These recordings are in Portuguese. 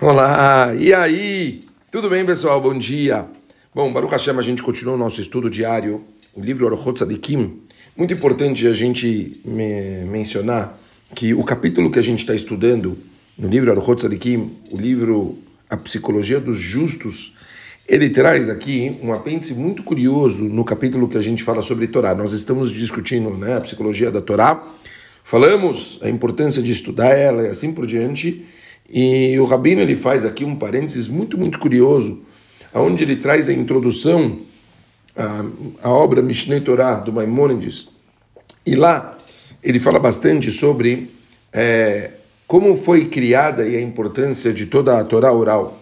Olá, e aí? Tudo bem, pessoal? Bom dia. Bom, Baruch Hashem, a gente continua o nosso estudo diário, o livro Orochot Tzadikim. Muito importante a gente me mencionar que o capítulo que a gente está estudando no livro Orochot Tzadikim, o livro A Psicologia dos Justos, ele traz aqui um apêndice muito curioso no capítulo que a gente fala sobre Torá. Nós estamos discutindo né, a psicologia da Torá, falamos a importância de estudar ela e assim por diante, e o Rabino ele faz aqui um parênteses muito, muito curioso, onde ele traz a introdução à, à obra Mishneh Torah do Maimonides. E lá ele fala bastante sobre é, como foi criada e a importância de toda a Torá oral.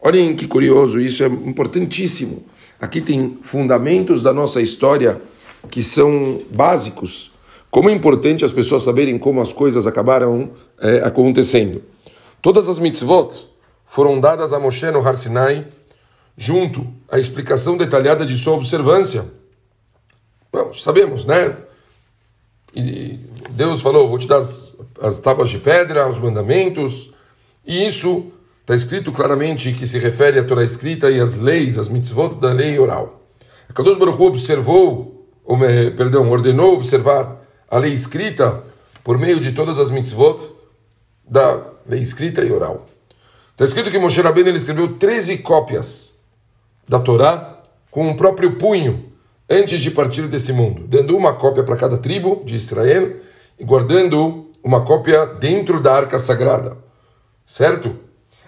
Olhem que curioso, isso é importantíssimo. Aqui tem fundamentos da nossa história que são básicos. Como é importante as pessoas saberem como as coisas acabaram é, acontecendo. Todas as mitzvot foram dadas a Moshe no Har Sinai, junto à explicação detalhada de sua observância. Bom, sabemos, né? E Deus falou: vou te dar as, as tábuas de pedra, os mandamentos, e isso está escrito claramente que se refere à Torá escrita e às leis, as mitzvot da lei oral. A Kadosh Baruch observou, ou, perdão, ordenou observar a lei escrita por meio de todas as mitzvot da lei escrita e oral. Está escrito que Moshe Rabbeinu ele escreveu 13 cópias da Torá com o próprio punho antes de partir desse mundo, dando uma cópia para cada tribo de Israel e guardando uma cópia dentro da arca sagrada. Certo?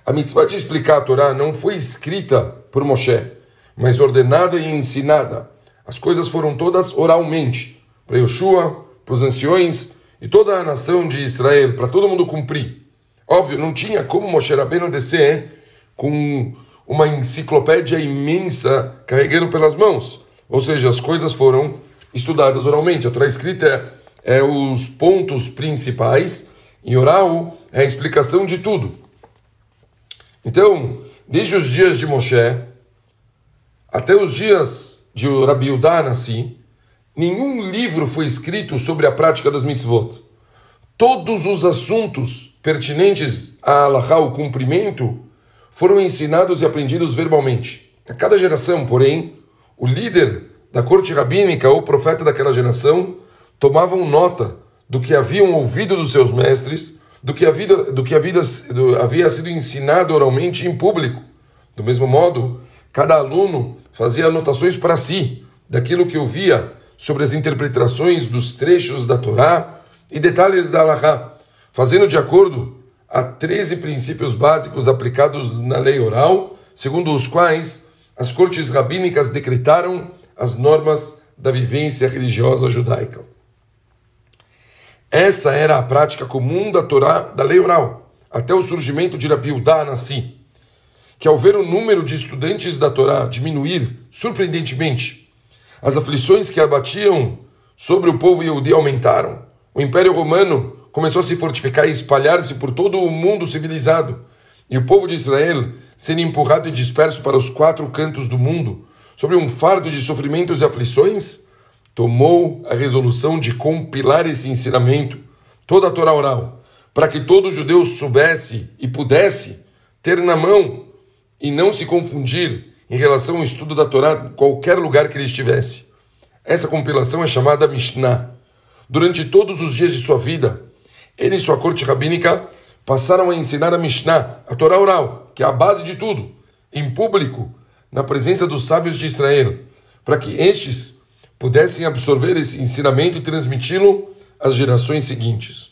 A mitzvah de explicar a Torá não foi escrita por Moshe, mas ordenada e ensinada. As coisas foram todas oralmente, para Yoshua, para os anciões e toda a nação de Israel, para todo mundo cumprir. Óbvio, não tinha como Moshe Rabbeinu descer com uma enciclopédia imensa carregando pelas mãos. Ou seja, as coisas foram estudadas oralmente. A Torá escrita é, é os pontos principais e oral é a explicação de tudo. Então, desde os dias de Moshe até os dias de Rabi Udá nasci, nenhum livro foi escrito sobre a prática das mitzvot. Todos os assuntos pertinentes a Allahá, o cumprimento, foram ensinados e aprendidos verbalmente. A cada geração, porém, o líder da corte rabínica ou profeta daquela geração tomavam nota do que haviam ouvido dos seus mestres, do que, havia, do que havia, do, havia sido ensinado oralmente em público. Do mesmo modo, cada aluno fazia anotações para si daquilo que ouvia sobre as interpretações dos trechos da Torá e detalhes da Allahá, fazendo de acordo a 13 princípios básicos aplicados na lei oral, segundo os quais as cortes rabínicas decretaram as normas da vivência religiosa judaica. Essa era a prática comum da Torá, da lei oral, até o surgimento de Rabi Udá Nassi, que ao ver o número de estudantes da Torá diminuir surpreendentemente, as aflições que abatiam sobre o povo Yehudi aumentaram. O Império Romano começou a se fortificar e espalhar-se por todo o mundo civilizado, e o povo de Israel, sendo empurrado e disperso para os quatro cantos do mundo, sobre um fardo de sofrimentos e aflições, tomou a resolução de compilar esse ensinamento, toda a Torá oral, para que todo judeu soubesse e pudesse ter na mão e não se confundir em relação ao estudo da Torá qualquer lugar que ele estivesse. Essa compilação é chamada Mishnah. Durante todos os dias de sua vida, ele e sua corte rabínica passaram a ensinar a Mishnah, a Torá oral, que é a base de tudo, em público, na presença dos sábios de Israel, para que estes pudessem absorver esse ensinamento e transmiti-lo às gerações seguintes.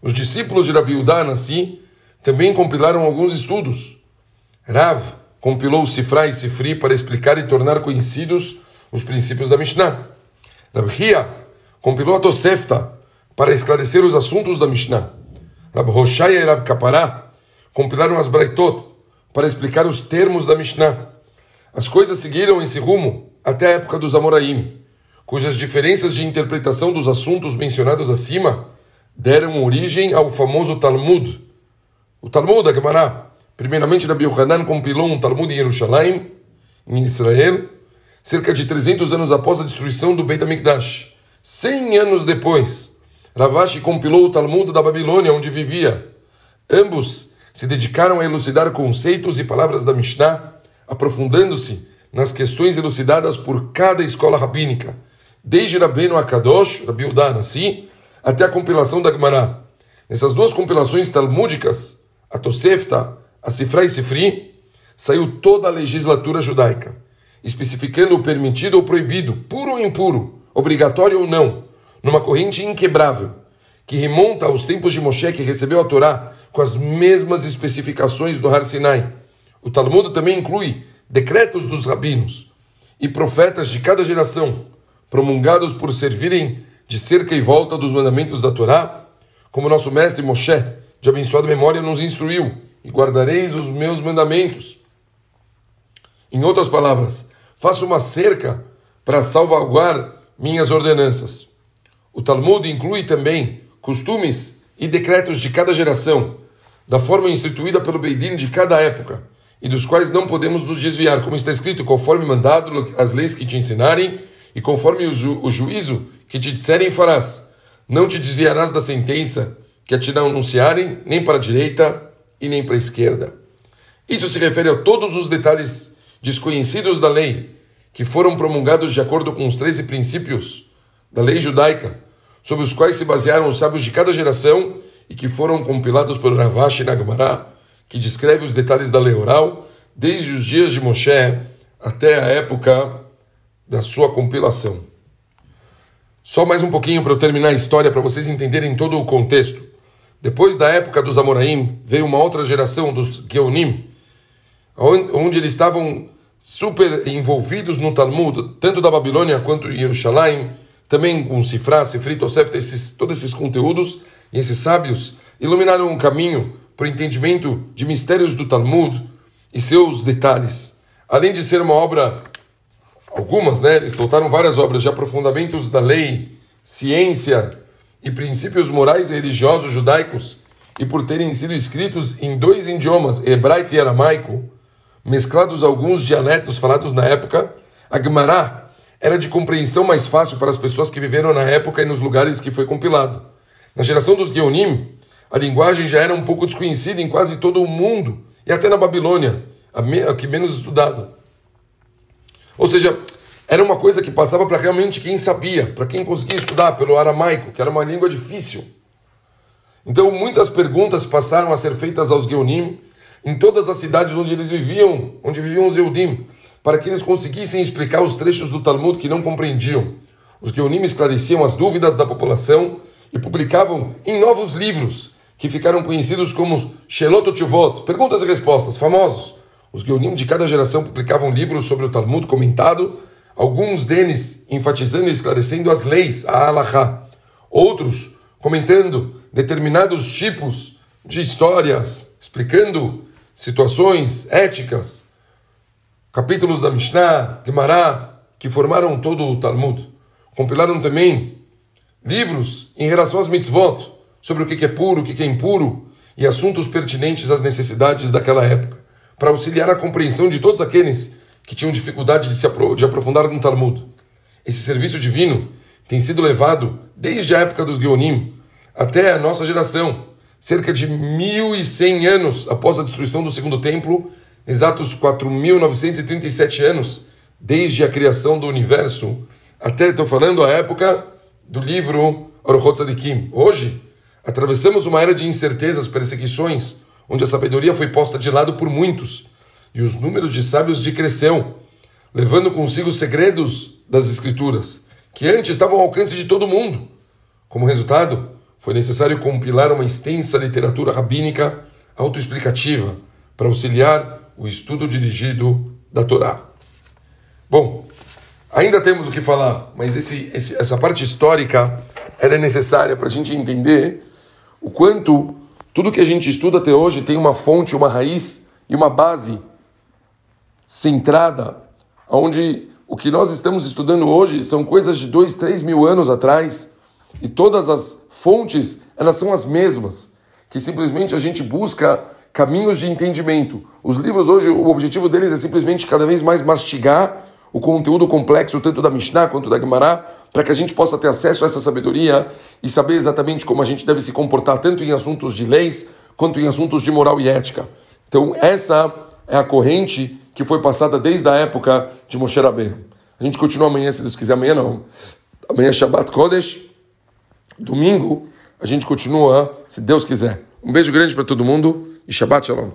Os discípulos de Rabi Udá, assim, também compilaram alguns estudos. Rav compilou Sifra e Sifri para explicar e tornar conhecidos os princípios da Mishnah. Rabhia compilou a Tosefta para esclarecer os assuntos da Mishnah. Rab Roshaya e Rab Kapará compilaram as Braitot para explicar os termos da Mishnah. As coisas seguiram esse rumo até a época dos Amoraim, cujas diferenças de interpretação dos assuntos mencionados acima deram origem ao famoso Talmud. O Talmud da Gemara, primeiramente Rabbi Yohanan compilou um Talmud em Jerusalém, em Israel, cerca de 300 anos após a destruição do Beit HaMikdash. 100 anos depois, Ravashi compilou o Talmud da Babilônia, onde vivia. Ambos se dedicaram a elucidar conceitos e palavras da Mishnah, aprofundando-se nas questões elucidadas por cada escola rabínica, desde Rabbeinu Akadosh, Rabi Udan, assim, até a compilação da Gemara. Nessas duas compilações talmúdicas, a Tosefta, a Sifra e Sifri, saiu toda a legislatura judaica, especificando o permitido ou proibido, puro ou impuro, obrigatório ou não, numa corrente inquebrável, que remonta aos tempos de Moshe, que recebeu a Torá com as mesmas especificações do Har Sinai. O Talmud também inclui decretos dos rabinos e profetas de cada geração, promulgados por servirem de cerca e volta dos mandamentos da Torá, como nosso mestre Moshe, de abençoada memória, nos instruiu, e guardareis os meus mandamentos. Em outras palavras, faça uma cerca para salvaguardar minhas ordenanças. O Talmud inclui também costumes e decretos de cada geração, da forma instituída pelo Beidin de cada época, e dos quais não podemos nos desviar, como está escrito, conforme mandado as leis que te ensinarem, e conforme o, ju o juízo que te disserem farás. Não te desviarás da sentença que te anunciarem, nem para a direita e nem para a esquerda. Isso se refere a todos os detalhes desconhecidos da lei, que foram promulgados de acordo com os 13 princípios da lei judaica, sobre os quais se basearam os sábios de cada geração e que foram compilados por Ravashi Nagmará, que descreve os detalhes da lei oral, desde os dias de Moshe até a época da sua compilação. Só mais um pouquinho para eu terminar a história, para vocês entenderem todo o contexto. Depois da época dos Amoraim, veio uma outra geração dos Geonim, onde eles estavam super envolvidos no Talmud, tanto da Babilônia quanto em Jerusalém, também com Sifrá, Sifri, esses, todos esses conteúdos, e esses sábios iluminaram um caminho para o entendimento de mistérios do Talmud e seus detalhes. Além de ser uma obra, algumas, né, eles soltaram várias obras de aprofundamentos da lei, ciência e princípios morais e religiosos judaicos, e por terem sido escritos em dois idiomas, hebraico e aramaico, mesclados alguns dialetos falados na época, a Gemara era de compreensão mais fácil para as pessoas que viveram na época e nos lugares que foi compilado. Na geração dos Geonim, a linguagem já era um pouco desconhecida em quase todo o mundo, e até na Babilônia, a, que menos estudado. Ou seja, era uma coisa que passava para realmente quem sabia, para quem conseguia estudar pelo aramaico, que era uma língua difícil. Então, muitas perguntas passaram a ser feitas aos Geonim em todas as cidades onde eles viviam, onde viviam os Eudim, para que eles conseguissem explicar os trechos do Talmud que não compreendiam. Os Geonim esclareciam as dúvidas da população e publicavam em novos livros, que ficaram conhecidos como Shelot Tshuvot, perguntas e respostas, famosos. Os Geonim de cada geração publicavam livros sobre o Talmud comentado, alguns deles enfatizando e esclarecendo as leis, a Halachá. Outros comentando determinados tipos de histórias, explicando situações éticas, capítulos da Mishnah, Gemara, que formaram todo o Talmud. Compilaram também livros em relação às mitzvot, sobre o que é puro, o que é impuro, e assuntos pertinentes às necessidades daquela época, para auxiliar a compreensão de todos aqueles que tinham dificuldade de se apro de aprofundar no Talmud. Esse serviço divino tem sido levado desde a época dos Geonim até a nossa geração, cerca de 1100 anos após a destruição do segundo templo, exatos 4.937 anos desde a criação do universo, até estou falando a época do livro Orochot Tzadikim. Hoje, atravessamos uma era de incertezas, perseguições, onde a sabedoria foi posta de lado por muitos e os números de sábios decresceu, levando consigo os segredos das Escrituras, que antes estavam ao alcance de todo mundo. Como resultado, foi necessário compilar uma extensa literatura rabínica autoexplicativa para auxiliar o estudo dirigido da Torá. Bom, ainda temos o que falar, mas esse, esse, essa parte histórica era necessária para a gente entender o quanto tudo que a gente estuda até hoje tem uma fonte, uma raiz e uma base centrada, onde o que nós estamos estudando hoje são coisas de dois, três mil anos atrás, e todas as fontes elas são as mesmas, que simplesmente a gente busca caminhos de entendimento. Os livros hoje, o objetivo deles é simplesmente cada vez mais mastigar o conteúdo complexo, tanto da Mishnah quanto da Gemara, para que a gente possa ter acesso a essa sabedoria e saber exatamente como a gente deve se comportar, tanto em assuntos de leis, quanto em assuntos de moral e ética. Então, essa é a corrente que foi passada desde a época de Moshe Rabbeinu. A gente continua amanhã, se Deus quiser. Amanhã não. Amanhã é Shabbat Kodesh. Domingo, a gente continua, se Deus quiser. Um beijo grande para todo mundo e Shabbat Shalom.